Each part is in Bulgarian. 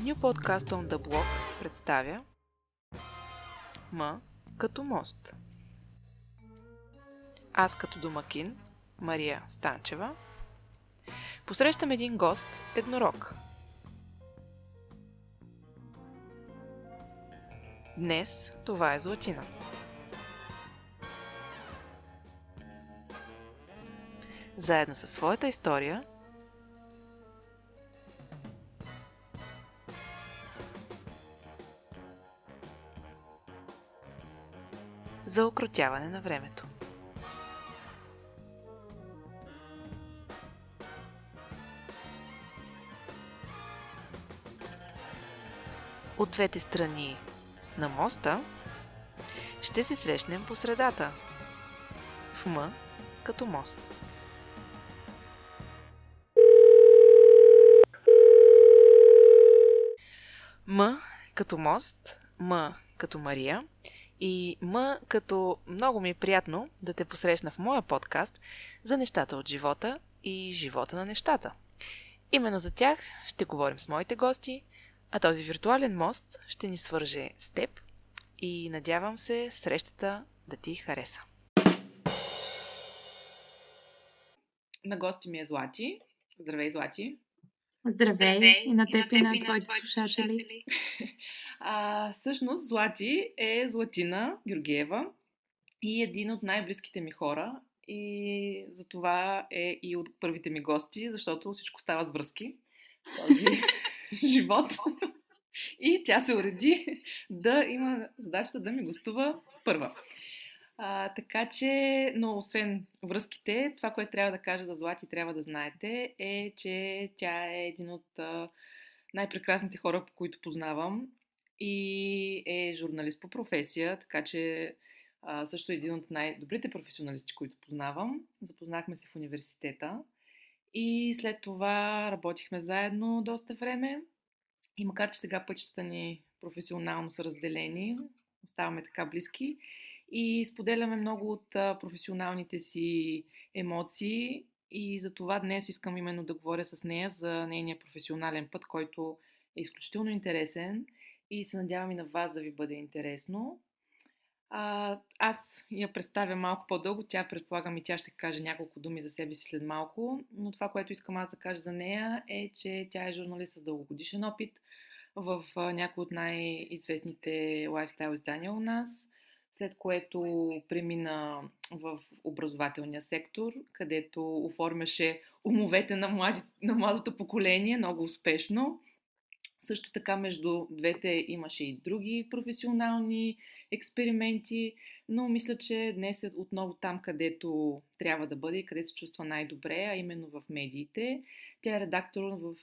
New Podcast on the Block представя М като мост. Аз като домакин, Мария Станчева, посрещам един гост, еднорог. Днес това е Златина. Заедно със своята история – за укротяване на времето. От двете страни на моста ще се срещнем по средата. В М като мост. М като мост, М като Мария и М като много ми е приятно да те посрещна в моя подкаст за нещата от живота и живота на нещата. Именно за тях ще говорим с моите гости, а този виртуален мост ще ни свърже с теб и надявам се срещата да ти хареса. На гости ми е Злати. Здравей, Злати! Здравей, Здравей и на теб и на, и на твоите слушатели. А, всъщност Злати е Златина Георгиева и един от най-близките ми хора и за това е и от първите ми гости, защото всичко става с връзки. Този живот. И тя се уреди да има задачата да ми гостува първа. А, така че, но освен връзките, това, което трябва да кажа за Злати, трябва да знаете, е, че тя е един от а, най-прекрасните хора, по които познавам и е журналист по професия, така че а, също е един от най-добрите професионалисти, които познавам. Запознахме се в университета и след това работихме заедно доста време. И макар, че сега пътищата ни професионално са разделени, оставаме така близки и споделяме много от професионалните си емоции и за това днес искам именно да говоря с нея за нейния професионален път, който е изключително интересен и се надявам и на вас да ви бъде интересно. А, аз я представя малко по-дълго, тя предполагам и тя ще каже няколко думи за себе си след малко, но това, което искам аз да кажа за нея е, че тя е журналист с дългогодишен опит в някои от най-известните лайфстайл издания у нас след което премина в образователния сектор, където оформяше умовете на, млади, на младото поколение много успешно. Също така между двете имаше и други професионални експерименти, но мисля, че днес е отново там, където трябва да бъде и където се чувства най-добре, а именно в медиите. Тя е редактор в,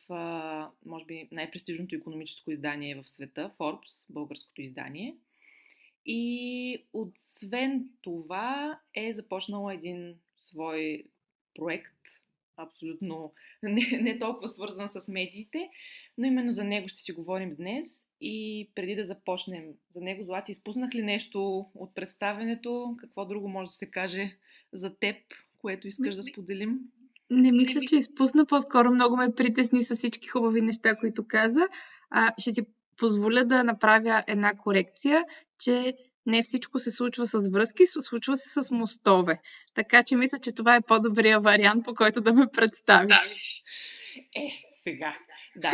може би, най-престижното економическо издание в света, Forbes, българското издание – и освен това е започнала един свой проект, абсолютно не, не толкова свързан с медиите, но именно за него ще си говорим днес. И преди да започнем за него, Злати, изпуснах ли нещо от представенето? Какво друго може да се каже за теб, което искаш да споделим? Не мисля, че изпусна. По-скоро много ме притесни с всички хубави неща, които каза. А, ще ти позволя да направя една корекция, че не всичко се случва с връзки, случва се с мостове. Така че мисля, че това е по-добрия вариант, по който да ме представиш. Е, сега. Да,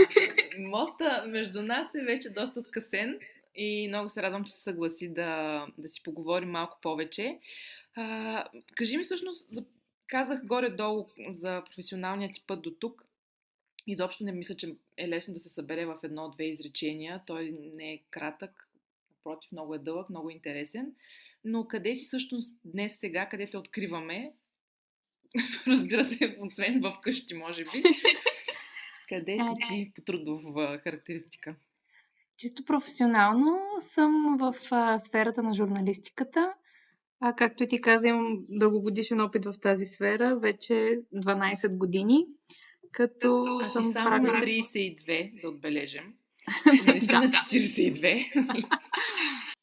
моста между нас е вече доста скъсен и много се радвам, че се съгласи да, да си поговорим малко повече. А, кажи ми всъщност, казах горе-долу за професионалния ти път до тук. Изобщо не мисля, че е лесно да се събере в едно-две изречения. Той не е кратък, напротив, много е дълъг, много интересен. Но къде си всъщност днес, сега, къде те откриваме? Разбира се, освен в къщи, може би. къде си ти по трудова характеристика? Чисто професионално съм в а, сферата на журналистиката. А, както и ти каза, имам дългогодишен опит в тази сфера, вече 12 години. Като а съм само правила... на 32, да отбележим. Не си на 42.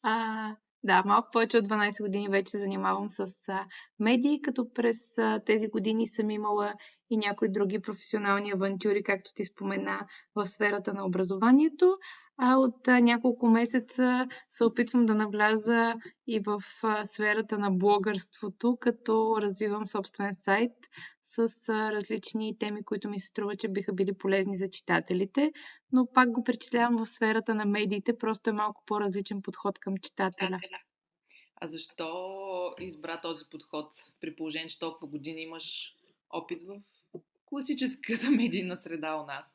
а, Да, малко повече от 12 години вече занимавам с а, медии, като през а, тези години съм имала и някои други професионални авантюри, както ти спомена, в сферата на образованието. А от а, няколко месеца се опитвам да навляза и в а, сферата на блогърството, като развивам собствен сайт с различни теми, които ми се струва, че биха били полезни за читателите, но пак го причислявам в сферата на медиите, просто е малко по-различен подход към читателя. А защо избра този подход при положение, че толкова години имаш опит в класическата медийна среда у нас?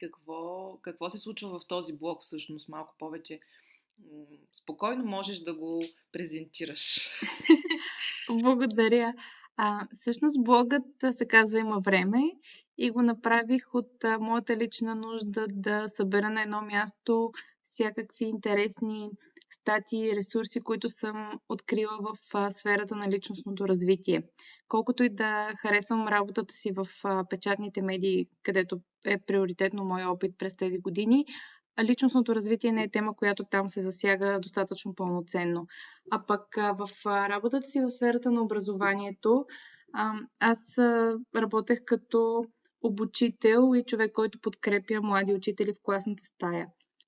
Какво, какво се случва в този блог всъщност малко повече? Спокойно можеш да го презентираш. Благодаря. А, всъщност блогът се казва Има време и го направих от а, моята лична нужда да събера на едно място всякакви интересни статии и ресурси, които съм открила в а, сферата на личностното развитие. Колкото и да харесвам работата си в а, печатните медии, където е приоритетно моя опит през тези години, личностното развитие не е тема, която там се засяга достатъчно пълноценно. А пък в работата си в сферата на образованието, аз работех като обучител и човек, който подкрепя млади учители в класната стая.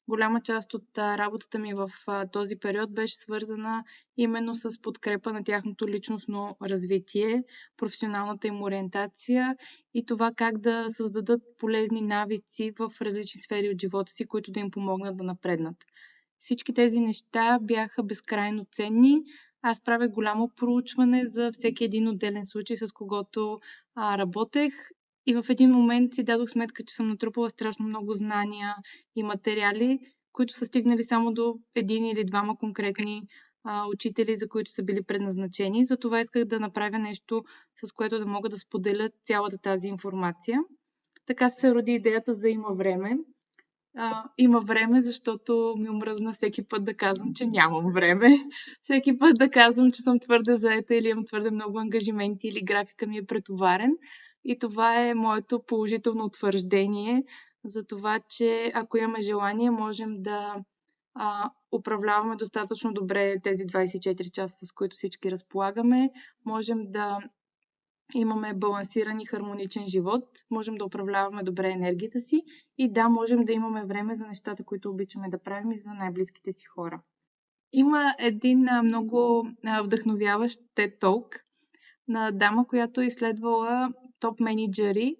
Голяма част от работата ми в този период беше свързана именно с подкрепа на тяхното личностно развитие, професионалната им ориентация и това как да създадат полезни навици в различни сфери от живота си, които да им помогнат да напреднат. Всички тези неща бяха безкрайно ценни. Аз правя голямо проучване за всеки един отделен случай, с когото работех и в един момент си дадох сметка, че съм натрупала страшно много знания и материали, които са стигнали само до един или двама конкретни а, учители, за които са били предназначени. Затова исках да направя нещо, с което да мога да споделя цялата тази информация. Така се роди идеята за има време. А, има време, защото ми омръзна всеки път да казвам, че нямам време. Всеки път да казвам, че съм твърде заета или имам твърде много ангажименти или графика ми е претоварен. И това е моето положително утвърждение за това, че ако имаме желание, можем да а, управляваме достатъчно добре тези 24 часа, с които всички разполагаме. Можем да имаме балансиран и хармоничен живот, можем да управляваме добре енергията си и да, можем да имаме време за нещата, които обичаме да правим и за най-близките си хора. Има един много вдъхновяващ TED Talk на дама, която е изследвала топ менеджери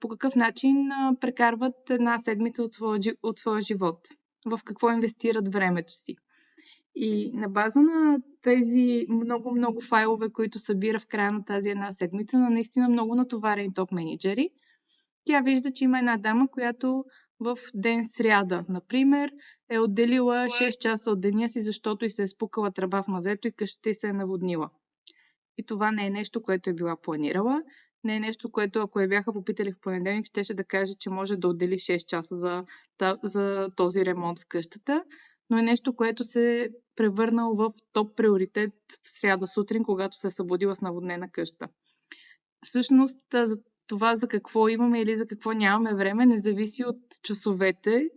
по какъв начин прекарват една седмица от своя, от своя живот, в какво инвестират времето си. И на база на тези много-много файлове, които събира в края на тази една седмица, на наистина много натоварени топ менеджери, тя вижда, че има една дама, която в ден сряда, например, е отделила 6 часа от деня си, защото и се е спукала тръба в мазето и къщата и се е наводнила. И това не е нещо, което е била планирала не е нещо, което ако я бяха попитали в понеделник, щеше да каже, че може да отдели 6 часа за, за този ремонт в къщата, но е нещо, което се е превърнало в топ приоритет в сряда сутрин, когато се е събудила с наводнена къща. Всъщност, за това за какво имаме или за какво нямаме време, не зависи от часовете,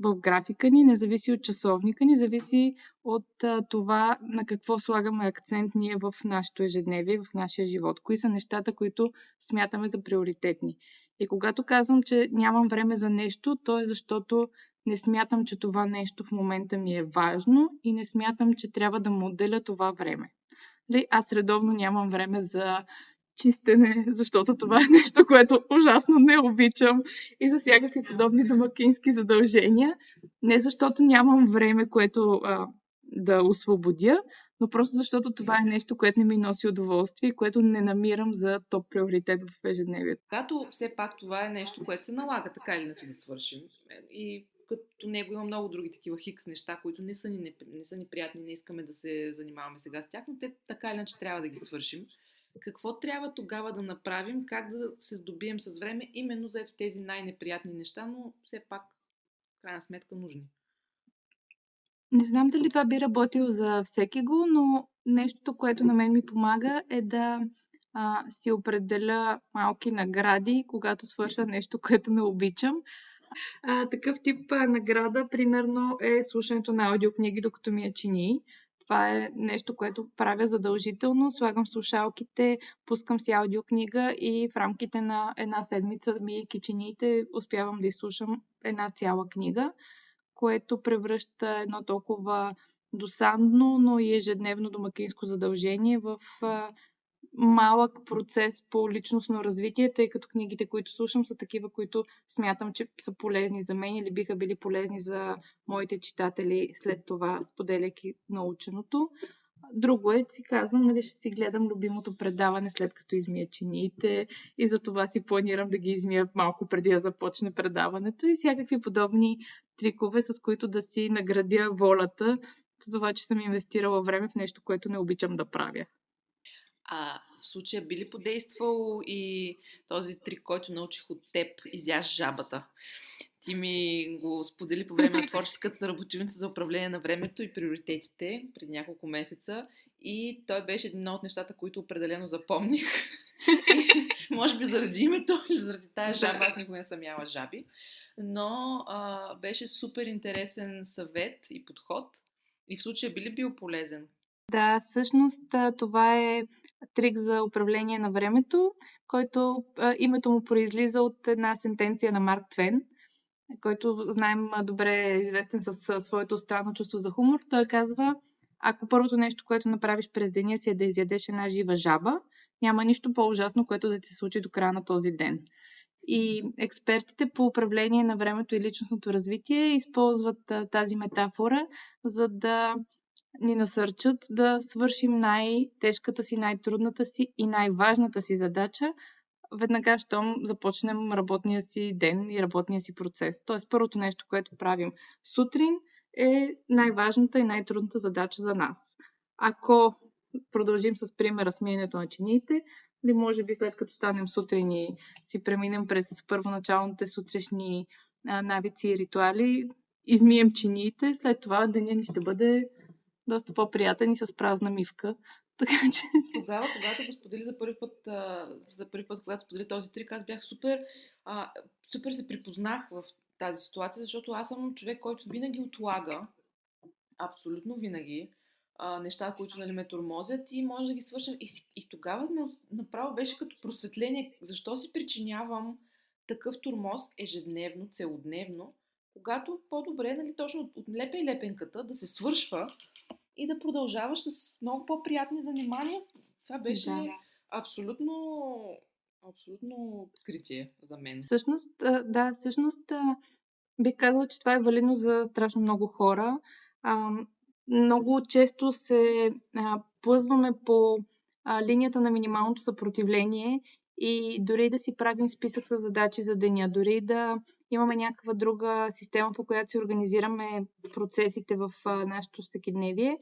в графика ни, не зависи от часовника ни, зависи от това на какво слагаме акцент ние в нашето ежедневие, в нашия живот. Кои са нещата, които смятаме за приоритетни. И когато казвам, че нямам време за нещо, то е защото не смятам, че това нещо в момента ми е важно и не смятам, че трябва да му отделя това време. Аз редовно нямам време за чистене, защото това е нещо, което ужасно не обичам и за всякакви подобни домакински задължения. Не защото нямам време, което а, да освободя, но просто защото това е нещо, което не ми носи удоволствие и което не намирам за топ приоритет в ежедневието. Когато все пак това е нещо, което се налага така или иначе да свършим и като него има много други такива хикс неща, които не са ни, не, не са ни приятни, не искаме да се занимаваме сега с тях, но те така или иначе трябва да ги свършим какво трябва тогава да направим, как да се здобием с време, именно за тези най-неприятни неща, но все пак, в крайна сметка, нужни. Не знам дали това би работило за всеки го, но нещо, което на мен ми помага е да а, си определя малки награди, когато свърша нещо, което не обичам. А, такъв тип а, награда, примерно, е слушането на аудиокниги, докато ми я чини. Това е нещо, което правя задължително. Слагам слушалките, пускам си аудиокнига и в рамките на една седмица, ми кичините, успявам да изслушам една цяла книга, което превръща едно толкова досадно, но и ежедневно домакинско задължение в малък процес по личностно развитие, тъй като книгите, които слушам, са такива, които смятам, че са полезни за мен или биха били полезни за моите читатели след това, споделяйки наученото. Друго е, си казвам, нали, ще си гледам любимото предаване след като измия чиниите и за това си планирам да ги измия малко преди да започне предаването и всякакви подобни трикове, с които да си наградя волята за това, че съм инвестирала време в нещо, което не обичам да правя. А в случая би ли подействал и този трик, който научих от теб, изяж жабата? Ти ми го сподели по време на творческата работилница за управление на времето и приоритетите преди няколко месеца. И той беше едно от нещата, които определено запомних. Може би заради името или заради тази жаба, аз никога не съм яла жаби. Но а, беше супер интересен съвет и подход. И в случая би ли бил полезен? Да, всъщност това е трик за управление на времето, който името му произлиза от една сентенция на Марк Твен, който знаем добре е известен с своето странно чувство за хумор. Той казва, ако първото нещо, което направиш през деня си е да изядеш една жива жаба, няма нищо по-ужасно, което да ти случи до края на този ден. И експертите по управление на времето и личностното развитие използват тази метафора, за да ни насърчат да свършим най-тежката си, най-трудната си и най-важната си задача, веднага, щом започнем работния си ден и работния си процес. Тоест, първото нещо, което правим сутрин, е най-важната и най-трудната задача за нас. Ако продължим с примера с миенето на чиниите, или може би след като станем сутрин и си преминем през първоначалните сутрешни навици и ритуали, измием чиниите, след това деня ни ще бъде доста по-приятен и с празна мивка. Така че... Тогава, когато го сподели за първи път, за първи път, когато сподели този трик, аз бях супер, супер се припознах в тази ситуация, защото аз съм човек, който винаги отлага, абсолютно винаги, неща, които нали, ме тормозят и може да ги свършим. И, и тогава направо беше като просветление. Защо си причинявам такъв тормоз ежедневно, целодневно, когато по-добре, нали, точно от лепе и лепенката да се свършва и да продължаваш с много по-приятни занимания. Това беше да. абсолютно, абсолютно откритие за мен. Всъщност, да, всъщност бих казала, че това е валидно за страшно много хора. Много често се плъзваме по линията на минималното съпротивление и дори да си правим списък с задачи за деня, дори да имаме някаква друга система, по която си организираме процесите в нашето всекидневие,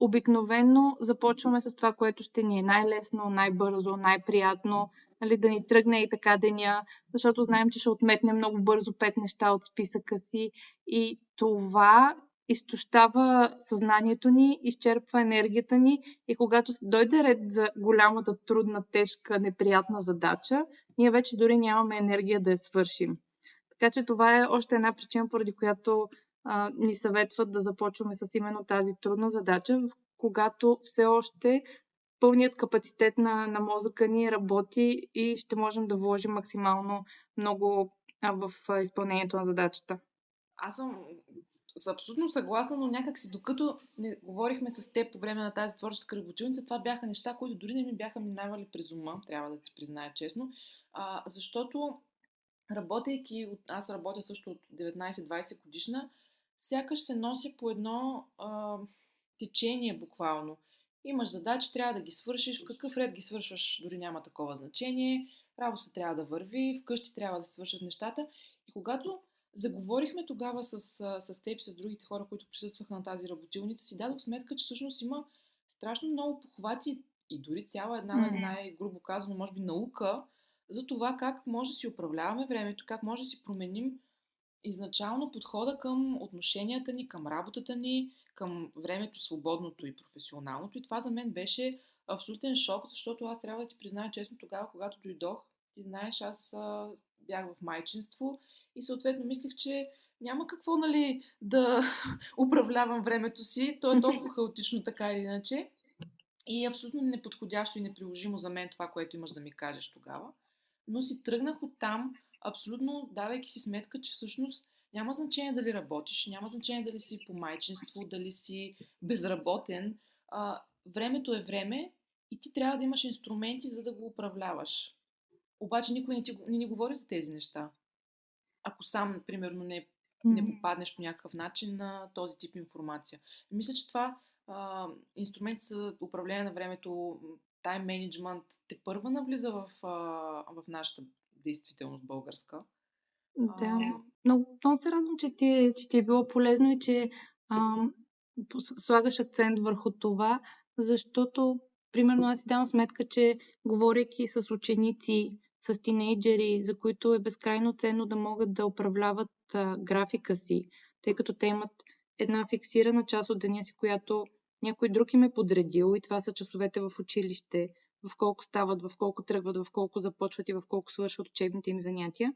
обикновено започваме с това, което ще ни е най-лесно, най-бързо, най-приятно, нали, да ни тръгне и така деня, защото знаем, че ще отметне много бързо пет неща от списъка си и това изтощава съзнанието ни, изчерпва енергията ни и когато дойде ред за голямата, трудна, тежка, неприятна задача, ние вече дори нямаме енергия да я свършим. Така че това е още една причина, поради която а, ни съветват да започваме с именно тази трудна задача, когато все още пълният капацитет на, на мозъка ни работи и ще можем да вложим максимално много а, в а, изпълнението на задачата. Аз съм абсолютно съгласна, но някак си докато не говорихме с теб по време на тази творческа работилница, това бяха неща, които дори не ми бяха минавали през ума, трябва да ти призная честно, а, защото работейки, аз работя също от 19-20 годишна, сякаш се носи по едно а, течение буквално. Имаш задачи, трябва да ги свършиш, в какъв ред ги свършваш, дори няма такова значение. Работа трябва да върви, вкъщи трябва да се свършат нещата. И когато заговорихме тогава с, с теб, с другите хора, които присъстваха на тази работилница, си дадох сметка, че всъщност има страшно много похвати и дори цяла една, mm-hmm. най-грубо казано, може би наука за това как може да си управляваме времето, как може да си променим изначално подхода към отношенията ни, към работата ни, към времето свободното и професионалното. И това за мен беше абсолютен шок, защото аз трябва да ти призная честно тогава, когато дойдох, ти знаеш, аз бях в майчинство и съответно мислех, че няма какво, нали, да управлявам времето си. То е толкова хаотично, така или иначе. И е абсолютно неподходящо и неприложимо за мен това, което имаш да ми кажеш тогава. Но си тръгнах от там, абсолютно давайки си сметка, че всъщност няма значение дали работиш, няма значение дали си по майчинство, дали си безработен. А, времето е време и ти трябва да имаш инструменти, за да го управляваш. Обаче никой не, ти, не ни говори за тези неща. Ако сам, примерно, не, не попаднеш по някакъв начин на този тип информация. Мисля, че това а, инструменти за управление на времето, тайм менеджмент, те първа навлиза в, а, в нашата действителност българска. Да. А... Много, много се радвам, че ти, че ти е било полезно и че а, слагаш акцент върху това, защото, примерно, аз си давам сметка, че говорейки с ученици, с тинейджери, за които е безкрайно ценно да могат да управляват а, графика си, тъй като те имат една фиксирана част от деня си, която някой друг им е подредил и това са часовете в училище, в колко стават, в колко тръгват, в колко започват и в колко свършват учебните им занятия.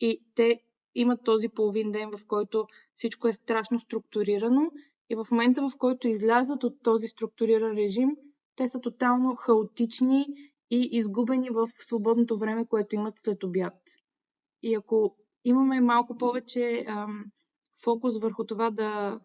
И те имат този половин ден, в който всичко е страшно структурирано и в момента, в който излязат от този структуриран режим, те са тотално хаотични и изгубени в свободното време, което имат след обяд. И ако имаме малко повече ам, фокус върху това да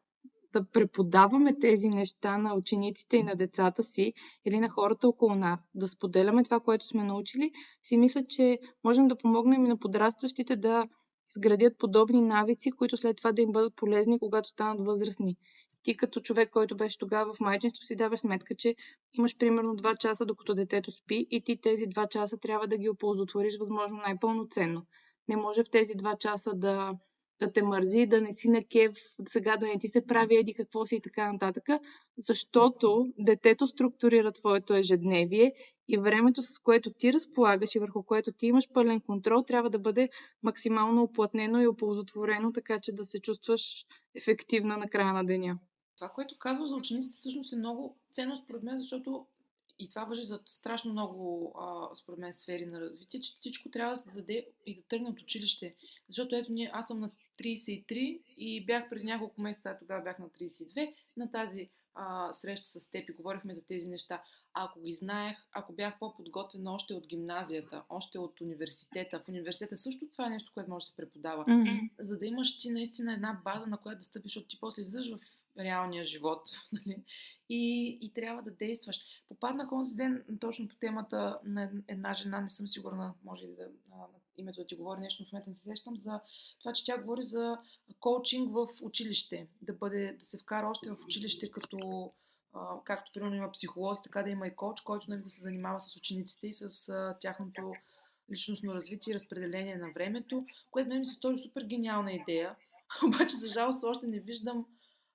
да преподаваме тези неща на учениците и на децата си или на хората около нас, да споделяме това, което сме научили, си мисля, че можем да помогнем и на подрастващите да изградят подобни навици, които след това да им бъдат полезни, когато станат възрастни. Ти като човек, който беше тогава в майчинство, си даваш сметка, че имаш примерно 2 часа, докато детето спи и ти тези 2 часа трябва да ги оползотвориш възможно най-пълноценно. Не може в тези 2 часа да да те мързи, да не си на кев, сега да не ти се прави еди какво си и така нататък, защото детето структурира твоето ежедневие и времето, с което ти разполагаш и върху което ти имаш пълен контрол, трябва да бъде максимално оплътнено и оползотворено, така че да се чувстваш ефективна на края на деня. Това, което казва за учениците, всъщност е много ценно според мен, защото и това въжи за страшно много, а, според мен, сфери на развитие, че всичко трябва да се даде и да тръгне от училище. Защото ето ние, аз съм на 33 и бях преди няколко месеца, тогава бях на 32, на тази а, среща с теб и говорихме за тези неща. А ако ги знаех, ако бях по-подготвена още от гимназията, още от университета, в университета също това е нещо, което може да се преподава. Mm-hmm. За да имаш ти наистина една база, на която да стъпиш, защото ти после излизаш в реалния живот. Нали? И, и трябва да действаш. Попаднах онзи ден точно по темата на една жена, не съм сигурна, може ли да на името да ти говори нещо, в момента не се сещам, за това, че тя говори за коучинг в училище. Да, бъде, да се вкара още в училище като както примерно има психолози, така да има и коуч, който нали, да се занимава с учениците и с а, тяхното личностно развитие и разпределение на времето, което мен ми се стори супер гениална идея. Обаче, за жалост, още не виждам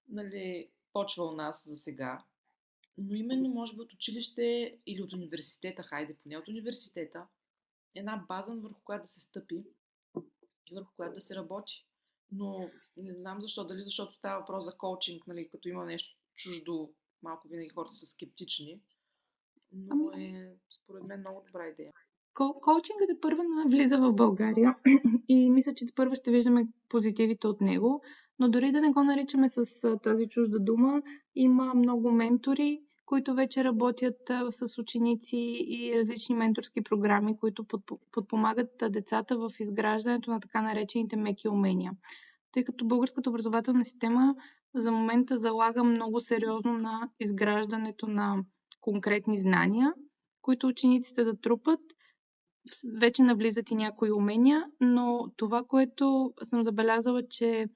нали, почва у нас за сега. Но именно, може би, от училище или от университета, хайде, поне от университета, една база, върху която да се стъпи и върху която да се работи. Но не знам защо, дали защото става въпрос за коучинг, нали, като има нещо чуждо, малко винаги хората са скептични, но ами е според мен много добра идея. Коучингът е първа влиза в България и мисля, че първа ще виждаме позитивите от него. Но дори да не го наричаме с тази чужда дума, има много ментори, които вече работят с ученици и различни менторски програми, които подпомагат децата в изграждането на така наречените меки умения. Тъй като българската образователна система за момента залага много сериозно на изграждането на конкретни знания, които учениците да трупат. Вече навлизат и някои умения, но това, което съм забелязала, че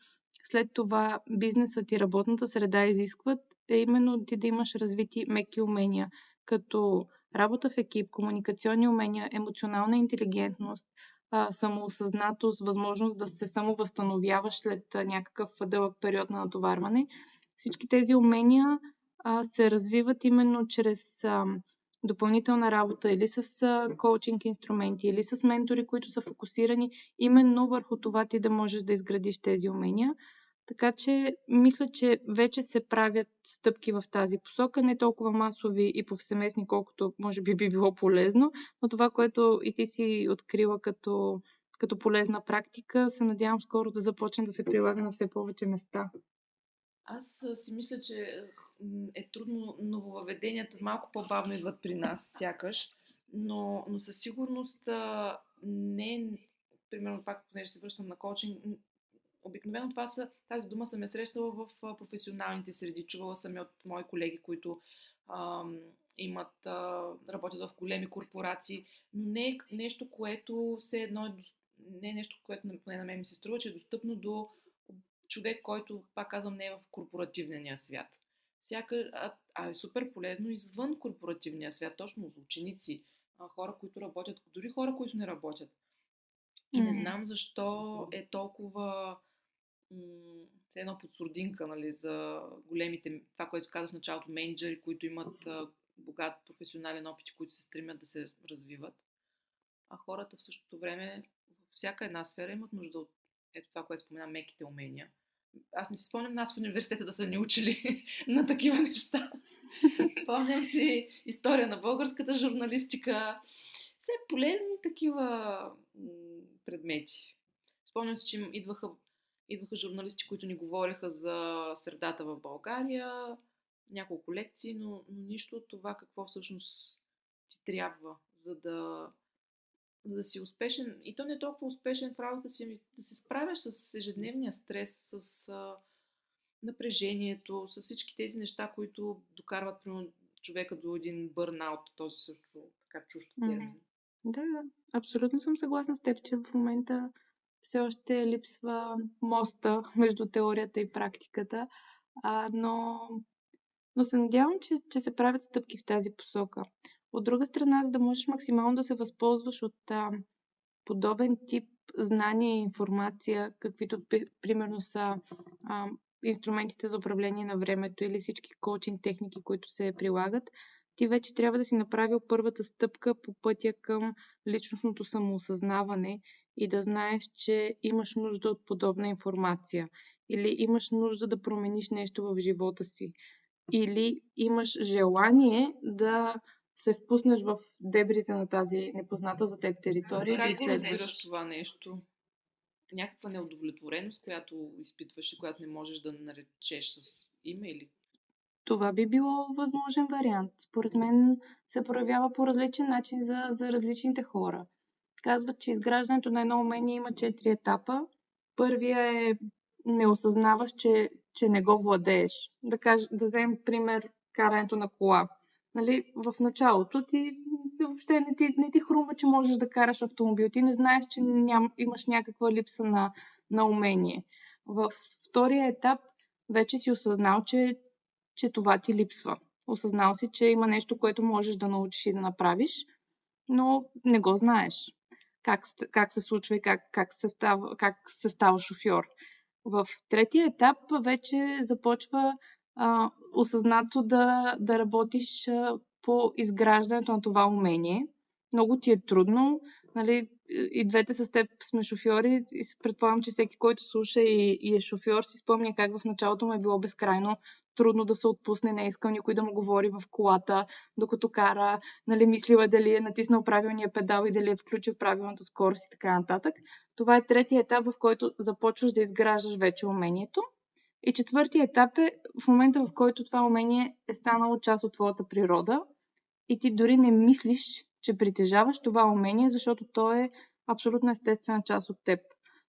след това бизнесът и работната среда изискват, е именно ти да имаш развити меки умения, като работа в екип, комуникационни умения, емоционална интелигентност, самоосъзнатост, възможност да се самовъзстановяваш след някакъв дълъг период на натоварване. Всички тези умения се развиват именно чрез допълнителна работа или с коучинг инструменти, или с ментори, които са фокусирани именно върху това ти да можеш да изградиш тези умения. Така че мисля, че вече се правят стъпки в тази посока, не толкова масови и повсеместни, колкото може би би било полезно, но това, което и ти си открила като като полезна практика, се надявам скоро да започне да се прилага на все повече места. Аз си мисля, че е трудно нововъведенията малко по-бавно идват при нас, сякаш, но, но със сигурност не примерно пак, понеже се връщам на коучинг, обикновено това са, тази дума съм е срещала в професионалните среди. Чувала съм и от мои колеги, които ам, имат, а, работят в големи корпорации, но не е нещо, което все едно е, не е нещо, което поне на мен ми се струва, че е достъпно до човек, който, пак казвам, не е в корпоративния свят. Всяка, а, а е супер полезно извън корпоративния свят, точно за ученици, а, хора, които работят, дори хора, които не работят. И не знам защо е толкова все едно подсурдинка нали, за големите, това, което казах в началото, менеджери, които имат а, богат професионален опит, които се стремят да се развиват. А хората в същото време, в всяка една сфера имат нужда от ето това, което спомена, меките умения. Аз не си спомням нас в университета да са ни учили на такива неща. Спомням си история на българската журналистика. Все полезни такива предмети. Спомням си, че идваха, идваха журналисти, които ни говореха за средата в България, няколко лекции, но, но нищо от това какво всъщност ти трябва, за да, за да си успешен. И то не е толкова успешен в работа си, ами да се справяш с ежедневния стрес, с а, напрежението, с всички тези неща, които докарват примерно, човека до един бърнаут, този също така чужд термин. Да, да. Абсолютно съм съгласна с теб, че в момента все още липсва моста между теорията и практиката, а, но, но се надявам, че, че се правят стъпки в тази посока. От друга страна, за да можеш максимално да се възползваш от а, подобен тип знания и информация, каквито примерно са а, инструментите за управление на времето или всички коучинг техники, които се прилагат, ти вече трябва да си направил първата стъпка по пътя към личностното самоосъзнаване и да знаеш, че имаш нужда от подобна информация или имаш нужда да промениш нещо в живота си или имаш желание да се впуснеш в дебрите на тази непозната за теб територия. Как да разбираш това нещо? Някаква неудовлетвореност, която изпитваш и която не можеш да наречеш с име или това би било възможен вариант. Според мен се проявява по различен начин за, за различните хора. Казват, че изграждането на едно умение има четири етапа. Първия е не осъзнаваш, че, че не го владееш. Да, каж, да вземем пример карането на кола. Нали, в началото ти въобще не ти, не ти хрумва, че можеш да караш автомобил. Ти не знаеш, че ням, имаш някаква липса на, на умение. В втория етап вече си осъзнал, че че това ти липсва. Осъзнал си, че има нещо, което можеш да научиш и да направиш, но не го знаеш. Как, как се случва и как, как, се става, как се става шофьор. В третия етап вече започва а, осъзнато да, да работиш а, по изграждането на това умение. Много ти е трудно. Нали, и двете с теб сме шофьори и предполагам, че всеки, който слуша и, и е шофьор, си спомня как в началото му е било безкрайно трудно да се отпусне, не е искал никой да му говори в колата, докато кара, нали, мислила дали е натиснал правилния педал и дали е включил правилната скорост и така нататък. Това е третия етап, в който започваш да изграждаш вече умението. И четвъртия етап е в момента, в който това умение е станало част от твоята природа и ти дори не мислиш, че притежаваш това умение, защото то е абсолютно естествена част от теб.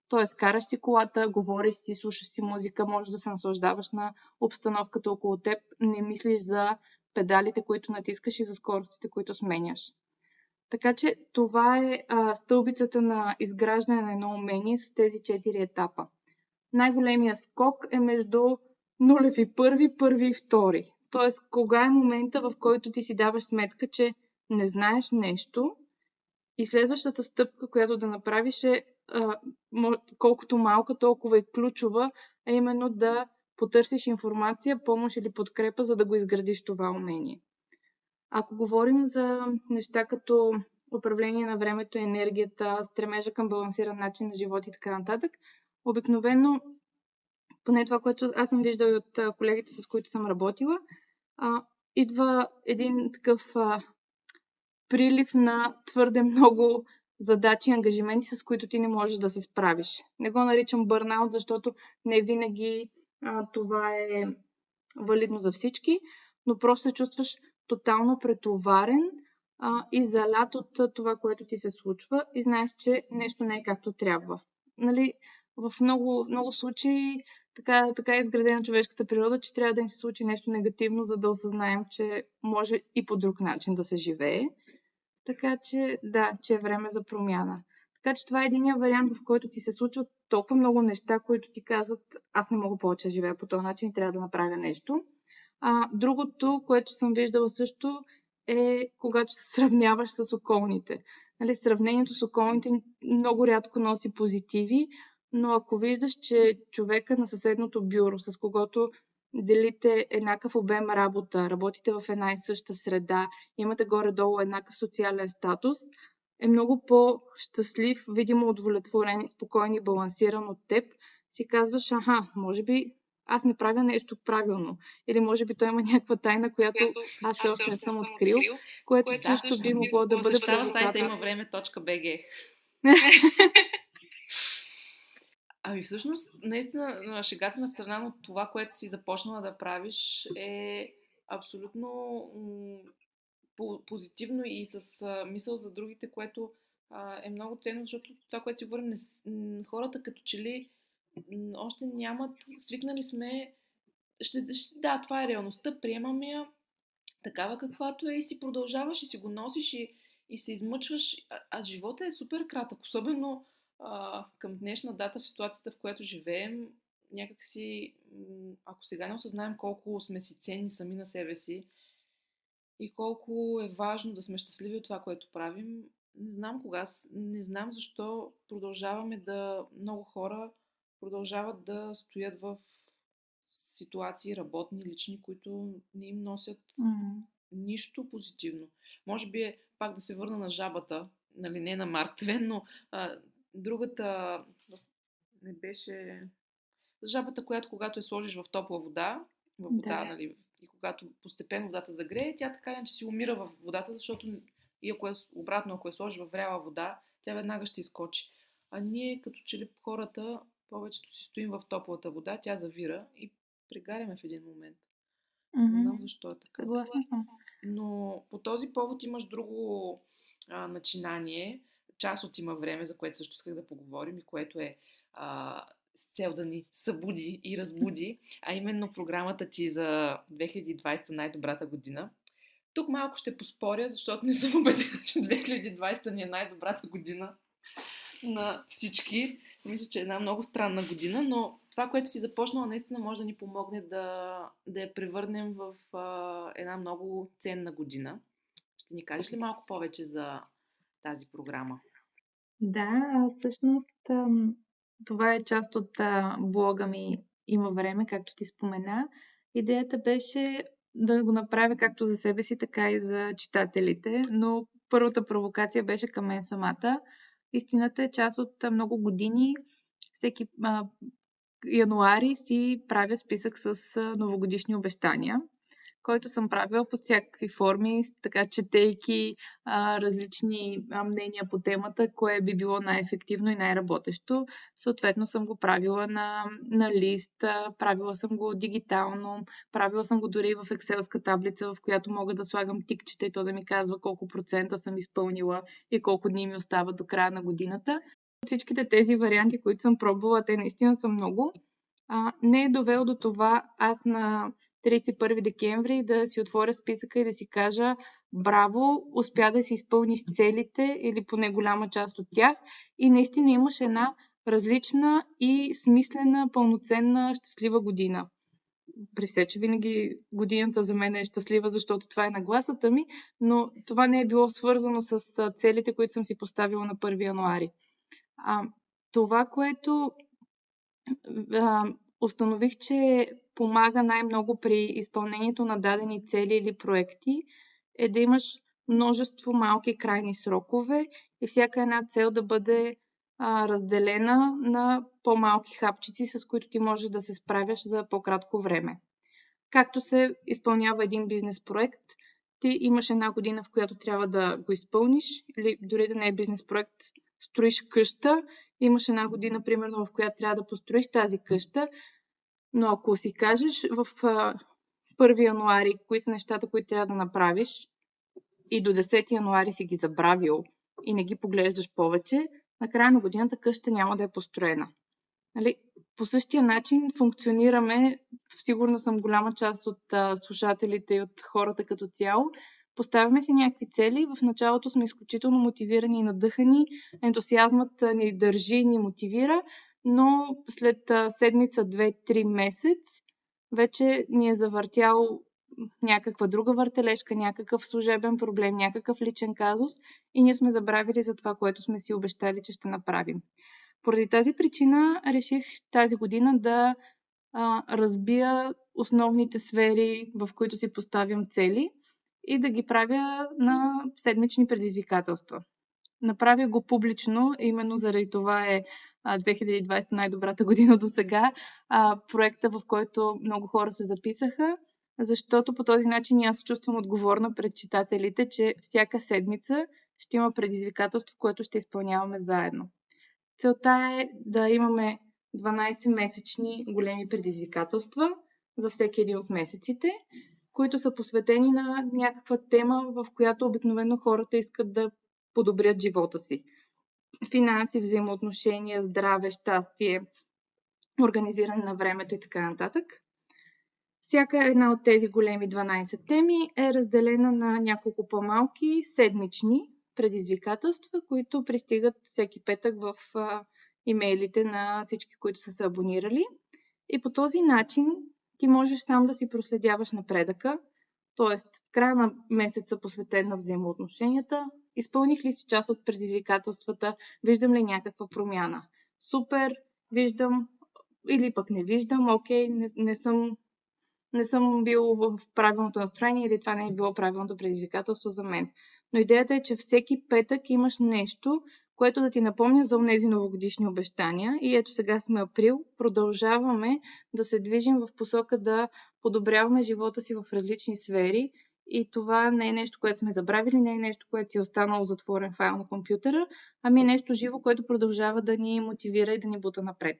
Тоест, караш си колата, говориш си, слушаш си музика, можеш да се наслаждаваш на обстановката около теб, не мислиш за педалите, които натискаш и за скоростите, които сменяш. Така че това е а, стълбицата на изграждане на едно умение с тези четири етапа. Най-големия скок е между нулев и първи, първи и втори. Тоест, кога е момента, в който ти си даваш сметка, че не знаеш нещо и следващата стъпка, която да направиш е колкото малка, толкова и ключова, а именно да потърсиш информация, помощ или подкрепа, за да го изградиш това умение. Ако говорим за неща като управление на времето, енергията, стремежа към балансиран начин на живот и така нататък, обикновено, поне това, което аз съм виждала от колегите, с които съм работила, а, идва един такъв а, прилив на твърде много задачи и ангажименти, с които ти не можеш да се справиш. Не го наричам бърнаут, защото не винаги а, това е валидно за всички, но просто се чувстваш тотално претоварен а, и залят от това, което ти се случва и знаеш, че нещо не е както трябва. Нали, в много, много случаи така, така е изградена човешката природа, че трябва да ни се случи нещо негативно, за да осъзнаем, че може и по друг начин да се живее. Така че, да, че е време за промяна. Така че това е един вариант, в който ти се случват толкова много неща, които ти казват, аз не мога повече да живея по този начин и трябва да направя нещо. А, другото, което съм виждала също, е когато се сравняваш с околните. Нали, сравнението с околните много рядко носи позитиви, но ако виждаш, че човека на съседното бюро, с когото делите еднакъв обем работа, работите в една и съща среда, имате горе-долу еднакъв социален статус, е много по-щастлив, видимо удовлетворен, спокоен и балансиран от теб, си казваш, аха, може би аз не правя нещо правилно. Или може би той има някаква тайна, която аз все още не съм открил, което, което също би могло да бъде провокатор. сайта има време.bg. Ами всъщност, наистина, на шегата на страна на това, което си започнала да правиш е абсолютно позитивно и с мисъл за другите, което е много ценно, защото това, което си говорим, хората като че ли още нямат, свикнали сме, ще, ще, да, това е реалността, приемаме я такава каквато е и си продължаваш и си го носиш и, и се измъчваш, а, а живота е супер кратък, особено а, към днешна дата в ситуацията, в която живеем, някакси, ако сега не осъзнаем колко сме си ценни сами на себе си и колко е важно да сме щастливи от това, което правим, не знам кога, не знам защо продължаваме да, много хора продължават да стоят в ситуации, работни, лични, които не им носят mm. нищо позитивно. Може би е пак да се върна на жабата, нали, не на Марк Твен, но а, Другата не беше жабата, която когато я сложиш в топла вода, в вода, да. нали, и когато постепенно водата загрее, тя така че си умира в водата, защото и ако е обратно, ако я сложиш в вряла вода, тя веднага ще изкочи. А ние, като че ли хората, повечето си стоим в топлата вода, тя завира и прегаряме в един момент. Mm-hmm. Не знам защо е така. Съгласна съм. Но по този повод имаш друго а, начинание, част от има време, за което също исках да поговорим и което е а, с цел да ни събуди и разбуди, а именно програмата ти за 2020 най-добрата година. Тук малко ще поспоря, защото не съм убедена, че 2020 ни е най-добрата година на всички. Мисля, че е една много странна година, но това, което си започнала, наистина може да ни помогне да, да я превърнем в а, една много ценна година. Ще ни кажеш ли малко повече за тази програма? Да, всъщност това е част от блога ми Има време, както ти спомена. Идеята беше да го направя както за себе си, така и за читателите, но първата провокация беше към мен самата. Истината е част от много години. Всеки а, януари си правя списък с новогодишни обещания който съм правила по всякакви форми, така четейки а, различни а, мнения по темата, кое би било най-ефективно и най-работещо. Съответно съм го правила на, на лист, а, правила съм го дигитално, правила съм го дори в екселска таблица, в която мога да слагам тикчета и то да ми казва колко процента съм изпълнила и колко дни ми остават до края на годината. Всичките тези варианти, които съм пробвала, те наистина са много. А, не е довело до това аз на 31 декември да си отворя списъка и да си кажа браво, успя да си изпълниш целите или поне голяма част от тях и наистина имаш една различна и смислена, пълноценна, щастлива година. При все, че винаги годината за мен е щастлива, защото това е нагласата ми, но това не е било свързано с целите, които съм си поставила на 1 януари. А, това, което а, установих, че помага най-много при изпълнението на дадени цели или проекти, е да имаш множество малки крайни срокове и всяка една цел да бъде а, разделена на по-малки хапчици, с които ти можеш да се справяш за по-кратко време. Както се изпълнява един бизнес проект, ти имаш една година, в която трябва да го изпълниш, или дори да не е бизнес проект, строиш къща, имаш една година, примерно, в която трябва да построиш тази къща, но ако си кажеш в 1 януари кои са нещата, които трябва да направиш и до 10 януари си ги забравил и не ги поглеждаш повече, на края на годината къща няма да е построена. Нали? По същия начин функционираме, сигурна съм голяма част от а, слушателите и от хората като цяло, поставяме си някакви цели, в началото сме изключително мотивирани и надъхани, ентусиазмът ни държи, ни мотивира, но след седмица, две, три месец вече ни е завъртял някаква друга въртележка, някакъв служебен проблем, някакъв личен казус и ние сме забравили за това, което сме си обещали, че ще направим. Поради тази причина реших тази година да а, разбия основните сфери, в които си поставям цели и да ги правя на седмични предизвикателства. Направя го публично, именно заради това е 2020 най-добрата година до сега, проекта, в който много хора се записаха, защото по този начин аз чувствам отговорна пред читателите, че всяка седмица ще има предизвикателство, което ще изпълняваме заедно. Целта е да имаме 12-месечни големи предизвикателства за всеки един от месеците, които са посветени на някаква тема, в която обикновено хората искат да подобрят живота си. Финанси, взаимоотношения, здраве, щастие, организиране на времето и така нататък. Всяка една от тези големи 12 теми е разделена на няколко по-малки седмични предизвикателства, които пристигат всеки петък в имейлите на всички, които са се абонирали. И по този начин ти можеш сам да си проследяваш напредъка, т.е. в края на месеца посветен на взаимоотношенията, изпълних ли си част от предизвикателствата, виждам ли някаква промяна. Супер, виждам или пък не виждам, окей, не, не съм не съм бил в правилното настроение или това не е било правилното предизвикателство за мен. Но идеята е, че всеки петък имаш нещо, което да ти напомня за тези новогодишни обещания. И ето сега сме април, продължаваме да се движим в посока да подобряваме живота си в различни сфери. И това не е нещо, което сме забравили, не е нещо, което си е останало затворен файл на компютъра, ами е нещо живо, което продължава да ни мотивира и да ни бута напред.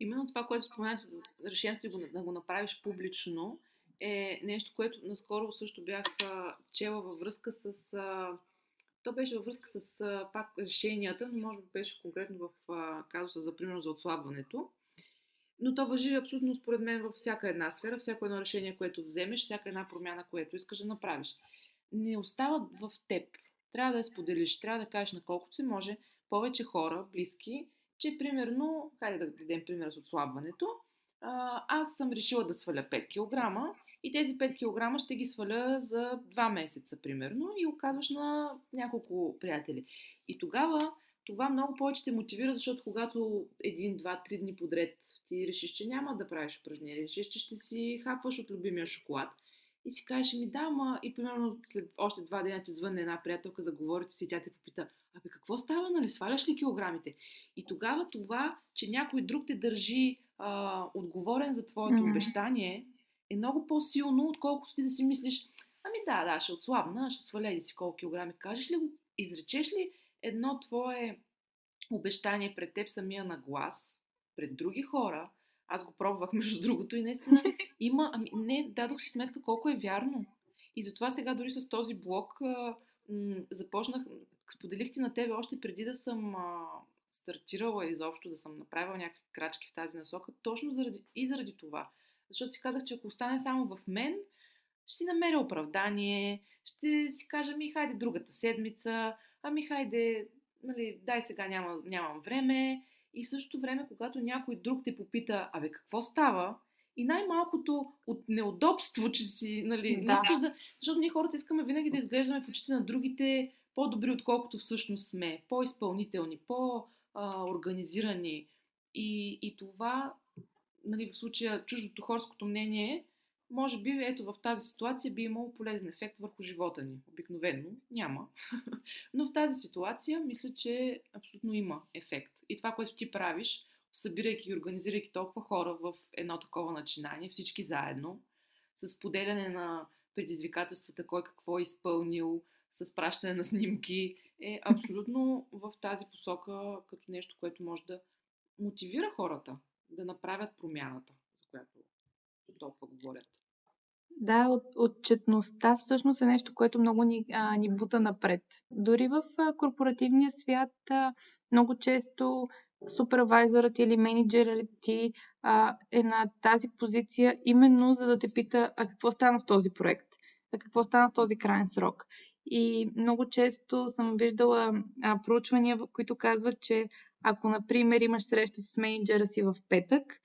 Именно това, което спомена, решението да го направиш публично, е нещо, което наскоро също бях чела във връзка с то беше във връзка с а, пак решенията, но може би беше конкретно в а, казуса за примерно за отслабването. Но то въжи абсолютно според мен във всяка една сфера, всяко едно решение, което вземеш, всяка една промяна, което искаш да направиш. Не остава в теб. Трябва да я споделиш, трябва да кажеш на колкото се може повече хора, близки, че примерно, хайде да дадем пример с отслабването, аз съм решила да сваля 5 кг и тези 5 кг ще ги сваля за 2 месеца, примерно, и оказваш на няколко приятели. И тогава това много повече те мотивира, защото когато един, два, три дни подред ти решиш, че няма да правиш упражнение, решиш, че ще си хапваш от любимия шоколад и си кажеш, ми да, ма и примерно след още два дена ти звънне една приятелка, заговорите си и тя те попита, абе какво става, нали, сваляш ли килограмите? И тогава това, че някой друг те държи а, отговорен за твоето mm-hmm. обещание, е много по-силно, отколкото ти да си мислиш, ами да, да, ще отслабна, ще сваля и си колко килограми. Кажеш ли го, изречеш ли едно твое обещание пред теб самия на глас, пред други хора, аз го пробвах между другото и наистина има, ами не, дадох си сметка колко е вярно. И затова сега дори с този блог а, м- започнах, споделих ти на тебе още преди да съм а, стартирала изобщо, да съм направила някакви крачки в тази насока, точно заради, и заради това. Защото си казах, че ако остане само в мен, ще си намеря оправдание, ще си кажа, ми хайде другата седмица, ами хайде, нали, дай сега няма, нямам време. И в същото време, когато някой друг те попита, абе какво става, и най-малкото от неудобство, че си, нали, да. не искаш да... Защото ние хората искаме винаги да изглеждаме в очите на другите по-добри, отколкото всъщност сме, по-изпълнителни, по-организирани. И, и това нали, в случая чуждото хорското мнение, може би ето в тази ситуация би имало полезен ефект върху живота ни. Обикновено няма. Но в тази ситуация мисля, че абсолютно има ефект. И това, което ти правиш, събирайки и организирайки толкова хора в едно такова начинание, всички заедно, с поделяне на предизвикателствата, кой какво е изпълнил, с пращане на снимки, е абсолютно в тази посока като нещо, което може да мотивира хората да направят промяната, за която толкова говорят. Да, от, отчетността всъщност е нещо, което много ни, а, ни бута напред. Дори в а, корпоративния свят а, много често супервайзърът или менеджерът ти а, е на тази позиция именно за да те пита а какво стана с този проект, а какво стана с този крайен срок. И много често съм виждала а, проучвания, които казват, че ако, например, имаш среща с менеджера си в петък,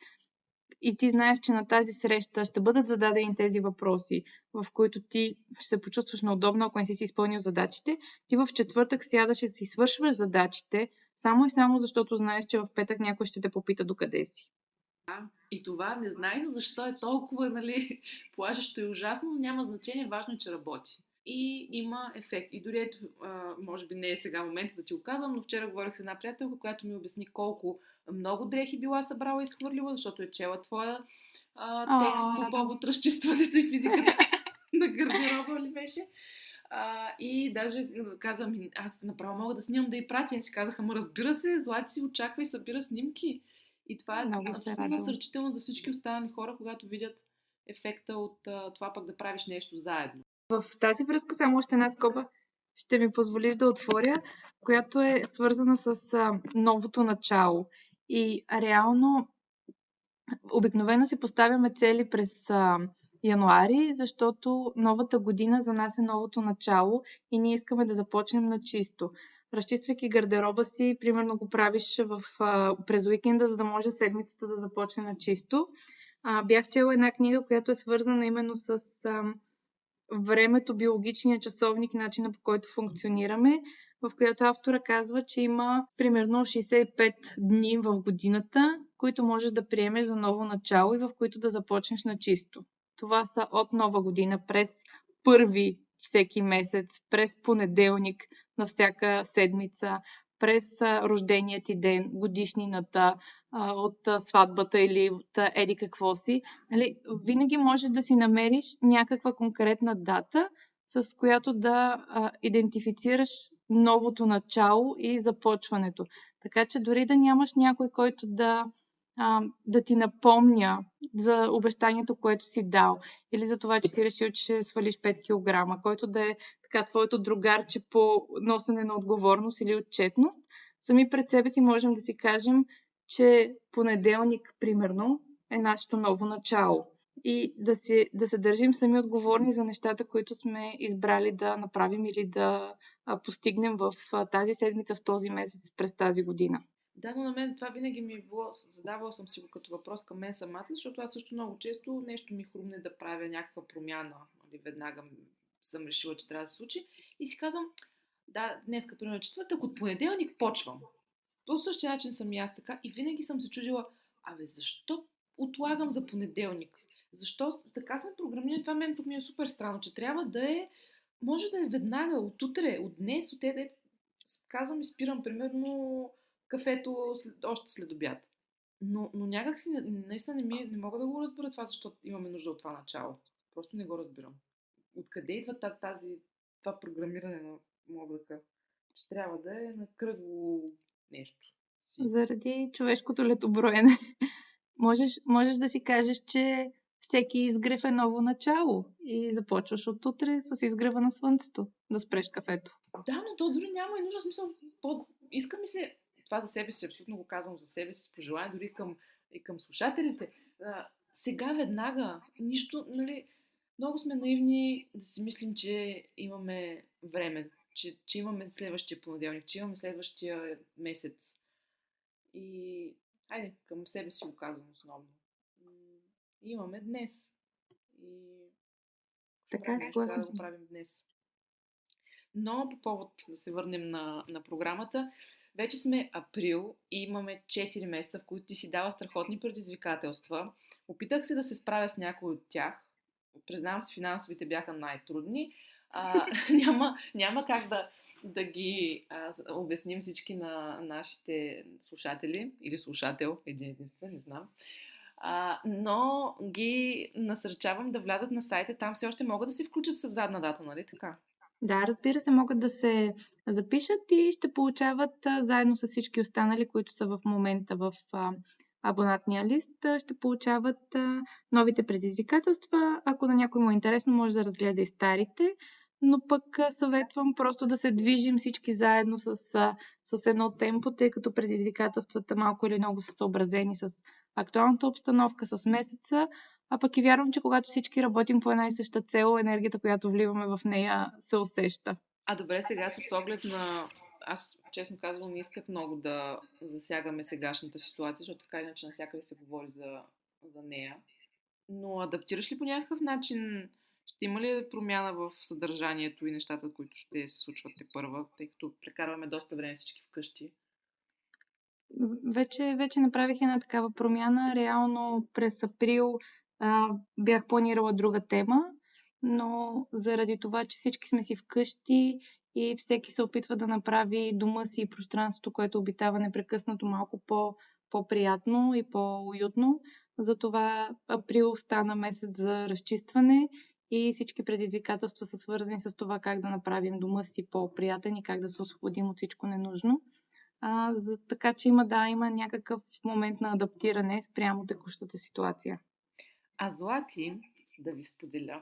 и ти знаеш, че на тази среща ще бъдат зададени тези въпроси, в които ти ще се почувстваш неудобно, ако не си си изпълнил задачите, ти в четвъртък сядаш и си свършваш задачите, само и само защото знаеш, че в петък някой ще те попита докъде си. И това не знайно защо е толкова нали, плажещо и ужасно, но няма значение, важно е, че работи и има ефект. И дори ето, може би не е сега момента да ти го казвам, но вчера говорих с една приятелка, която ми обясни колко много дрехи била събрала и изхвърлила, защото е чела твоя а, текст по повод разчистването и физиката на гардероба ли беше. А, и даже казвам, аз направо мога да снимам да и пратя. Си казаха, ма разбира се, Злати си очаква и събира снимки. И това е много насърчително за всички останали хора, когато видят ефекта от а, това пък да правиш нещо заедно. В тази връзка само още една скоба ще ми позволиш да отворя, която е свързана с а, новото начало. И реално, обикновено си поставяме цели през а, януари, защото новата година за нас е новото начало и ние искаме да започнем на чисто. Разчиствайки гардероба си, примерно го правиш в, а, през уикенда, за да може седмицата да започне на чисто. А, бях чела една книга, която е свързана именно с а, времето, биологичния часовник, начина по който функционираме, в която автора казва, че има примерно 65 дни в годината, които можеш да приемеш за ново начало и в които да започнеш на чисто. Това са от нова година през първи всеки месец, през понеделник на всяка седмица, през рождения ти ден, годишнината, от сватбата или от еди какво си. Нали, винаги можеш да си намериш някаква конкретна дата, с която да идентифицираш новото начало и започването. Така че дори да нямаш някой, който да, а, да ти напомня за обещанието, което си дал, или за това, че си решил, че ще свалиш 5 кг, който да е така твоето другарче по носене на отговорност или отчетност, сами пред себе си можем да си кажем, че понеделник, примерно, е нашето ново начало. И да, си, да се държим сами отговорни за нещата, които сме избрали да направим или да постигнем в тази седмица, в този месец, през тази година. Да, но на мен това винаги ми е било, задавала съм си го като въпрос към мен самата, защото аз също много често нещо ми хрумне да правя някаква промяна, нали, веднага съм решила, че трябва да се случи и си казвам, да, днеска, примерно четвъртък, от понеделник почвам. По същия начин съм и аз така и винаги съм се чудила, абе защо отлагам за понеделник? Защо така сме програмирани? Това мен ми е супер странно, че трябва да е, може да е веднага, от утре, от днес, от еде, казвам и спирам примерно кафето след, още след обяд. Но, но някак си наистина не, ми, не мога да го разбера това, защото имаме нужда от това начало. Просто не го разбирам. Откъде идва тази, това програмиране на мозъка? Че трябва да е на кръгло нещо. Заради човешкото летоброене. можеш, можеш да си кажеш, че всеки изгрев е ново начало и започваш от утре с изгрева на слънцето да спреш кафето. Да, но то дори няма и нужда смисъл. То, иска ми се, това за себе си, абсолютно го казвам за себе си, с пожелание дори към, и към слушателите. А, сега веднага, нищо, нали, много сме наивни да си мислим, че имаме време че, че имаме следващия понеделник, че имаме следващия месец. И, айде, към себе си го казвам основно. Имаме днес. И така е, трябва да го правим днес. Но по повод да се върнем на, на програмата, вече сме април и имаме 4 месеца, в които ти си дава страхотни предизвикателства. Опитах се да се справя с някои от тях. Признавам се, финансовите бяха най-трудни, а, няма, няма как да, да ги а, обясним всички на нашите слушатели или слушател, един единствен, не знам. А, но ги насърчавам да влязат на сайта. Там все още могат да се включат с задна дата, нали така? Да, разбира се, могат да се запишат и ще получават заедно с всички останали, които са в момента в абонатния лист, ще получават новите предизвикателства. Ако на някой му е интересно, може да разгледа и старите, но пък съветвам просто да се движим всички заедно с, с едно темпо, тъй като предизвикателствата малко или много са съобразени с актуалната обстановка, с месеца, а пък и вярвам, че когато всички работим по една и съща цел, енергията, която вливаме в нея, се усеща. А добре, сега с оглед на... Аз, честно казвам, не исках много да засягаме сегашната ситуация, защото така иначе навсякъде се говори за, за нея. Но адаптираш ли по някакъв начин? Ще има ли промяна в съдържанието и нещата, които ще се случват те първа, тъй като прекарваме доста време всички вкъщи? Вече, вече направих една такава промяна. Реално през април бях планирала друга тема, но заради това, че всички сме си вкъщи и всеки се опитва да направи дома си и пространството, което обитава непрекъснато малко по, по-приятно и по-уютно. Затова април стана месец за разчистване и всички предизвикателства са свързани с това как да направим дома си по-приятен и как да се освободим от всичко ненужно. А, за, така че има, да, има някакъв момент на адаптиране спрямо текущата ситуация. А Злати, да ви споделя,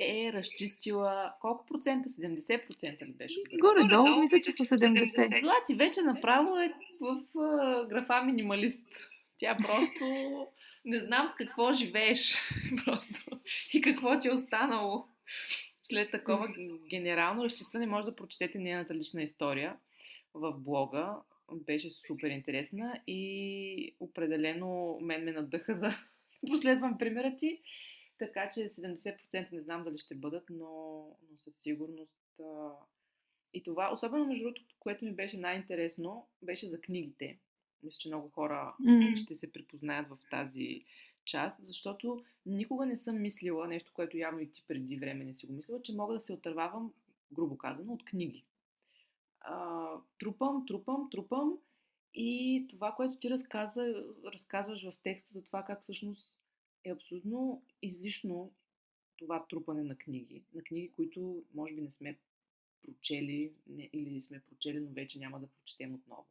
е разчистила колко процента? 70% ли беше? Горе-долу, Горе мисля, че са 70. Злати вече направо е в uh, графа минималист. Тя просто не знам с какво живееш просто и какво ти е останало. След такова генерално разчистване може да прочетете нейната лична история в блога. Беше супер интересна и определено мен ме надъха да последвам примера ти. Така че 70% не знам дали ще бъдат, но, но със сигурност. А... И това, особено между другото, което ми беше най-интересно, беше за книгите. Мисля, че много хора mm. ще се припознаят в тази част, защото никога не съм мислила, нещо, което явно и ти преди време не си го мислила, че мога да се отървавам, грубо казано, от книги. А, трупам, трупам, трупам и това, което ти разказа, разказваш в текста за това как всъщност е абсолютно излишно това трупане на книги. На книги, които може би не сме прочели не, или сме прочели, но вече няма да прочетем отново.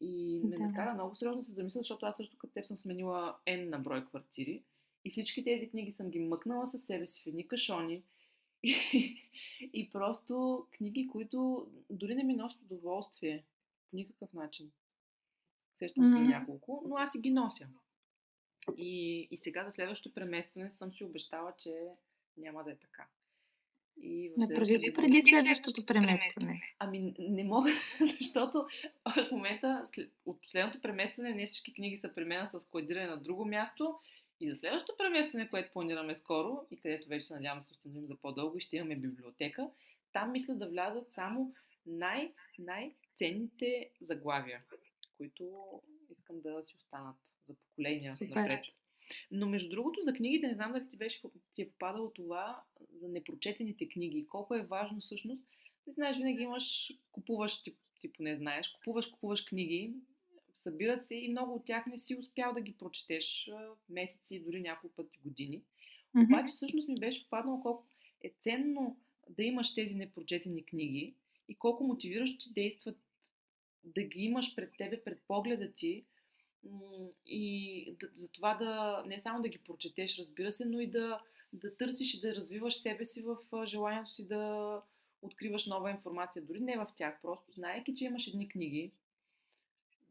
И ме да. накара много сериозно се замисля, защото аз също като теб съм сменила N на брой квартири и всички тези книги съм ги мъкнала със себе си в едни кашони и, и просто книги, които дори не ми носят удоволствие по никакъв начин. Сещам mm-hmm. се няколко, но аз си ги нося. И, и сега за следващото преместване съм си обещала, че няма да е така. И Направи го преди следващото преместване. Ами не мога, защото в момента от последното преместване не всички книги са при мен с складиране на друго място. И за следващото преместване, което планираме скоро и където вече надявам се установим за по-дълго и ще имаме библиотека, там мисля да влязат само най- най-ценните заглавия, които искам да си останат за поколения Супер. напред. Но между другото, за книгите, не знам дали ти беше ти е попадало това за непрочетените книги. Колко е важно всъщност. Не знаеш, винаги имаш, купуваш, ти, ти поне знаеш, купуваш, купуваш книги, събират се и много от тях не си успял да ги прочетеш месеци, дори няколко пъти години. Mm-hmm. Обаче всъщност ми беше попаднало колко е ценно да имаш тези непрочетени книги и колко мотивиращо ти действат да ги имаш пред тебе, пред погледа ти, и да, за това да не само да ги прочетеш, разбира се, но и да, да търсиш и да развиваш себе си в желанието си да откриваш нова информация. Дори не в тях, просто знаеки, че имаш едни книги,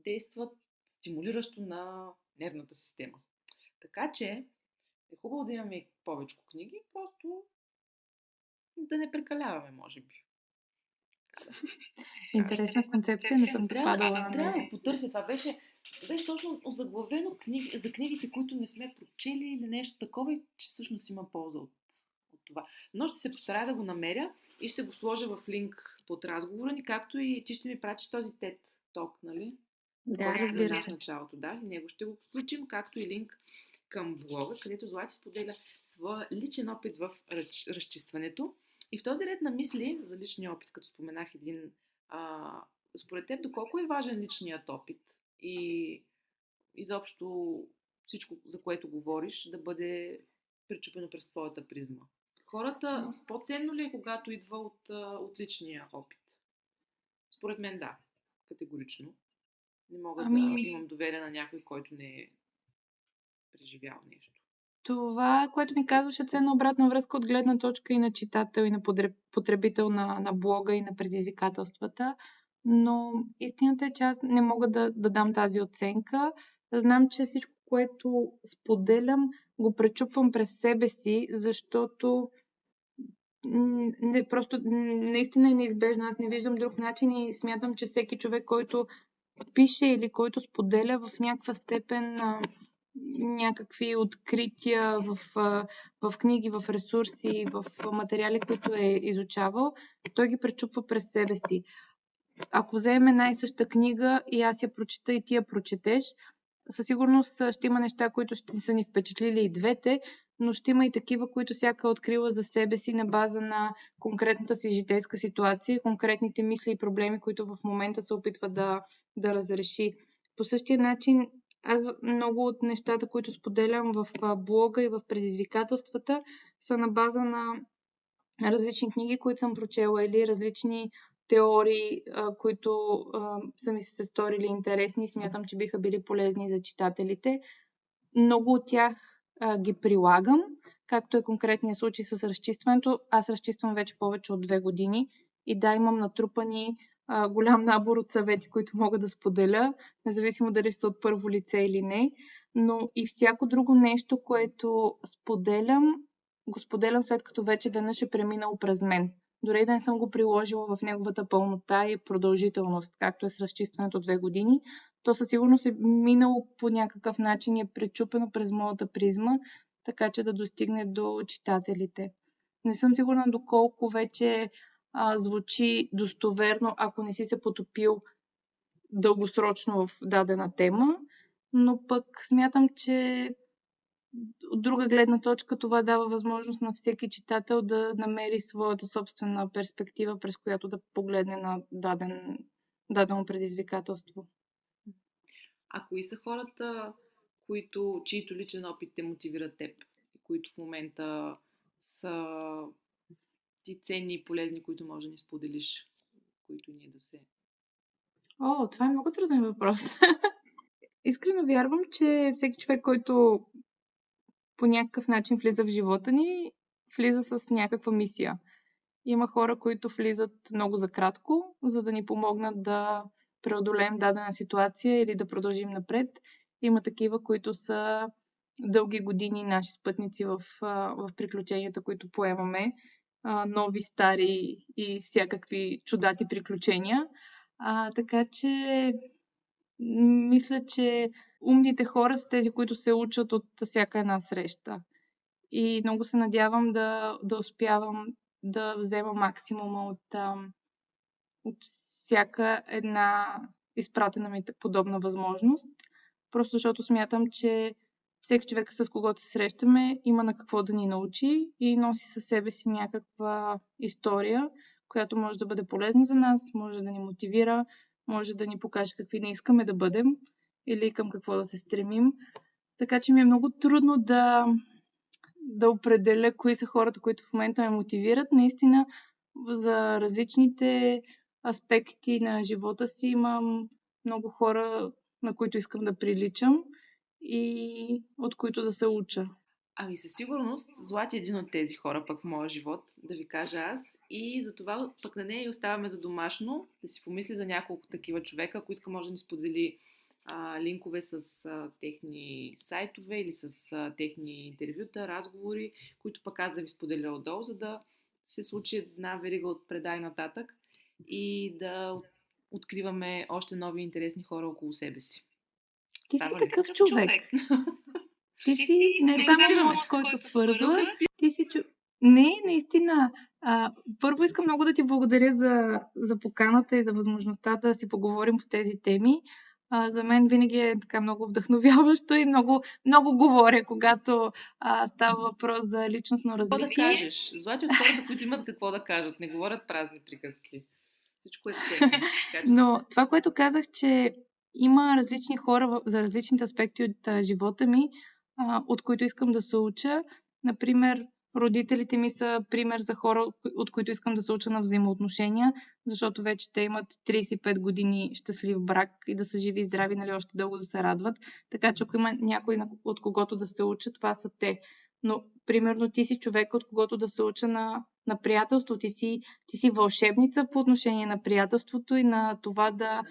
действат стимулиращо на нервната система. Така че е хубаво да имаме повече книги, просто да не прекаляваме, може би. Интересна концепция, не съм попадала. Трябва да потърся. Това беше беше точно озаглавено книги, за книгите, които не сме прочели или нещо такова, и че всъщност има полза от, от това. Но ще се постарая да го намеря и ще го сложа в линк под разговора ни, както и ти ще ми пратиш този TED Talk, нали? Да, разбира се. В началото, да, и него ще го включим, както и линк към блога, където Злати споделя своя личен опит в разчистването. И в този ред на мисли за личния опит, като споменах един, а, според теб, доколко е важен личният опит? и изобщо всичко, за което говориш, да бъде пречупено през твоята призма. Хората, по-ценно ли е, когато идва от, от личния опит? Според мен да, категорично. Не мога ами... да имам доверие на някой, който не е преживял нещо. Това, което ми казваше, ценна обратна връзка от гледна точка и на читател, и на потребител на, на блога, и на предизвикателствата. Но истината е, че аз не мога да, да дам тази оценка. Знам, че всичко, което споделям, го пречупвам през себе си, защото не, просто наистина е неизбежно. Аз не виждам друг начин и смятам, че всеки човек, който пише или който споделя в някаква степен някакви открития в, в книги, в ресурси, в материали, които е изучавал, той ги пречупва през себе си. Ако вземем една и съща книга и аз я прочита и ти я прочетеш, със сигурност ще има неща, които ще са ни впечатлили и двете, но ще има и такива, които всяка е открила за себе си на база на конкретната си житейска ситуация, конкретните мисли и проблеми, които в момента се опитва да, да разреши. По същия начин, аз много от нещата, които споделям в блога и в предизвикателствата, са на база на различни книги, които съм прочела или различни теории, които са ми се сторили интересни и смятам, че биха били полезни за читателите. Много от тях ги прилагам, както е конкретния случай с разчистването. Аз разчиствам вече повече от две години и да, имам натрупани а, голям набор от съвети, които мога да споделя, независимо дали са от първо лице или не. Но и всяко друго нещо, което споделям, го споделям след като вече веднъж е преминало през мен. Дори да не съм го приложила в неговата пълнота и продължителност, както е с разчистването две години, то със сигурност е минало по някакъв начин и е пречупено през моята призма, така че да достигне до читателите. Не съм сигурна доколко вече а, звучи достоверно, ако не си се потопил дългосрочно в дадена тема, но пък смятам, че от друга гледна точка това дава възможност на всеки читател да намери своята собствена перспектива, през която да погледне на даден, дадено предизвикателство. А кои са хората, които, чието личен опит те мотивира теб които в момента са ти ценни и полезни, които може да ни споделиш, които ние да се... О, това е много труден въпрос. Искрено вярвам, че всеки човек, който по някакъв начин влиза в живота ни, влиза с някаква мисия. Има хора, които влизат много за кратко, за да ни помогнат да преодолеем дадена ситуация или да продължим напред. Има такива, които са дълги години наши спътници в, в приключенията, които поемаме а, нови, стари и всякакви чудати приключения. А, така че мисля, че умните хора са тези, които се учат от всяка една среща. И много се надявам да, да успявам да взема максимума от, от всяка една изпратена ми подобна възможност. Просто защото смятам, че всеки човек, с когото се срещаме, има на какво да ни научи и носи със себе си някаква история, която може да бъде полезна за нас, може да ни мотивира, може да ни покаже какви не искаме да бъдем или към какво да се стремим. Така че ми е много трудно да, да определя кои са хората, които в момента ме мотивират. Наистина, за различните аспекти на живота си имам много хора, на които искам да приличам и от които да се уча. Ами със сигурност Злати е един от тези хора пък в моя живот, да ви кажа аз. И затова пък на нея и оставаме за домашно, да си помисли за няколко такива човека. Ако иска, може да ни сподели а, линкове с а, техни сайтове или с а, техни интервюта, разговори, които пък аз да ви споделя отдолу, за да се случи една верига от предай нататък и да откриваме още нови интересни хора около себе си. Ти си такъв човек. Ти си не само мост, който свързва. Ти си чу... Не, наистина. А, първо искам много да ти благодаря за, за поканата и за възможността да си поговорим по тези теми. А, за мен винаги е така много вдъхновяващо и много, много говоря, когато а, става въпрос за личностно развитие. Какво да кажеш? Злати от хората, които имат какво да кажат, не говорят празни приказки. Всичко е ценно. Но това, което казах, че има различни хора за различните аспекти от живота ми, от които искам да се уча. Например, родителите ми са пример за хора, от които искам да се уча на взаимоотношения, защото вече те имат 35 години щастлив брак и да са живи и здрави, нали, още дълго да се радват. Така че ако има някой от когото да се уча, това са те. Но, примерно, ти си човек, от когото да се уча на, на приятелство. Ти си, ти си вълшебница по отношение на приятелството и на това да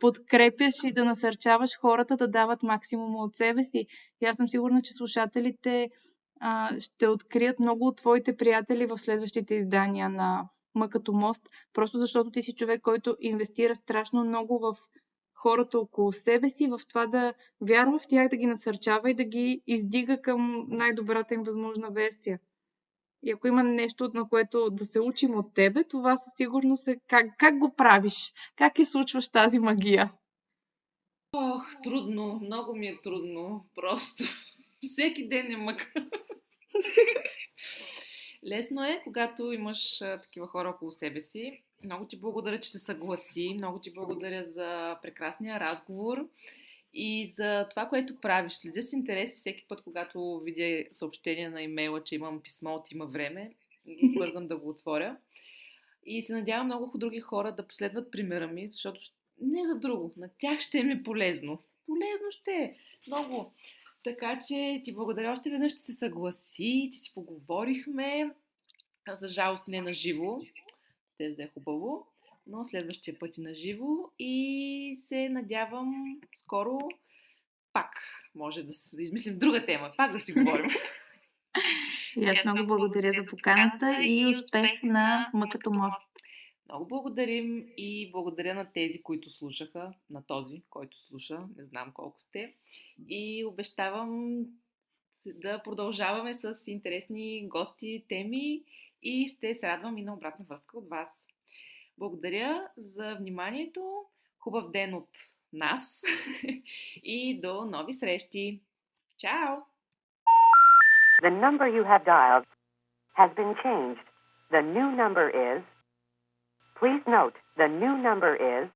подкрепяш и да насърчаваш хората да дават максимума от себе си. И аз съм сигурна, че слушателите а, ще открият много от твоите приятели в следващите издания на М като мост, просто защото ти си човек, който инвестира страшно много в хората около себе си, в това да вярва в тях, да ги насърчава и да ги издига към най-добрата им възможна версия. И ако има нещо, на което да се учим от тебе, това със сигурност е как, как го правиш, как я случваш тази магия. Ох, трудно, много ми е трудно, просто. Всеки ден е мъка. Лесно е, когато имаш такива хора около себе си. Много ти благодаря, че се съгласи. Много ти благодаря за прекрасния разговор и за това, което правиш. Следя с интерес всеки път, когато видя съобщение на имейла, че имам писмо от има време. Бързам да го отворя. И се надявам много други хора да последват примера ми, защото не за друго. На тях ще ми е полезно. Полезно ще е. Много. Така че ти благодаря още веднъж, че се съгласи, че си поговорихме. За жалост не на живо. Ще да е хубаво. Но следващия път и на живо. И се надявам скоро пак може да, да измислим друга тема. Пак да си говорим. И аз много благодаря за поканата и успех на Мъкато мост. Много благодарим и благодаря на тези, които слушаха, на този, който слуша, не знам колко сте. И обещавам да продължаваме с интересни гости, теми и ще се радвам и на обратна връзка от вас. Благодаря за вниманието. Хубав ден от нас и до нови срещи. Чао! The number you have dialed has been changed. The new number is Please note, the new number is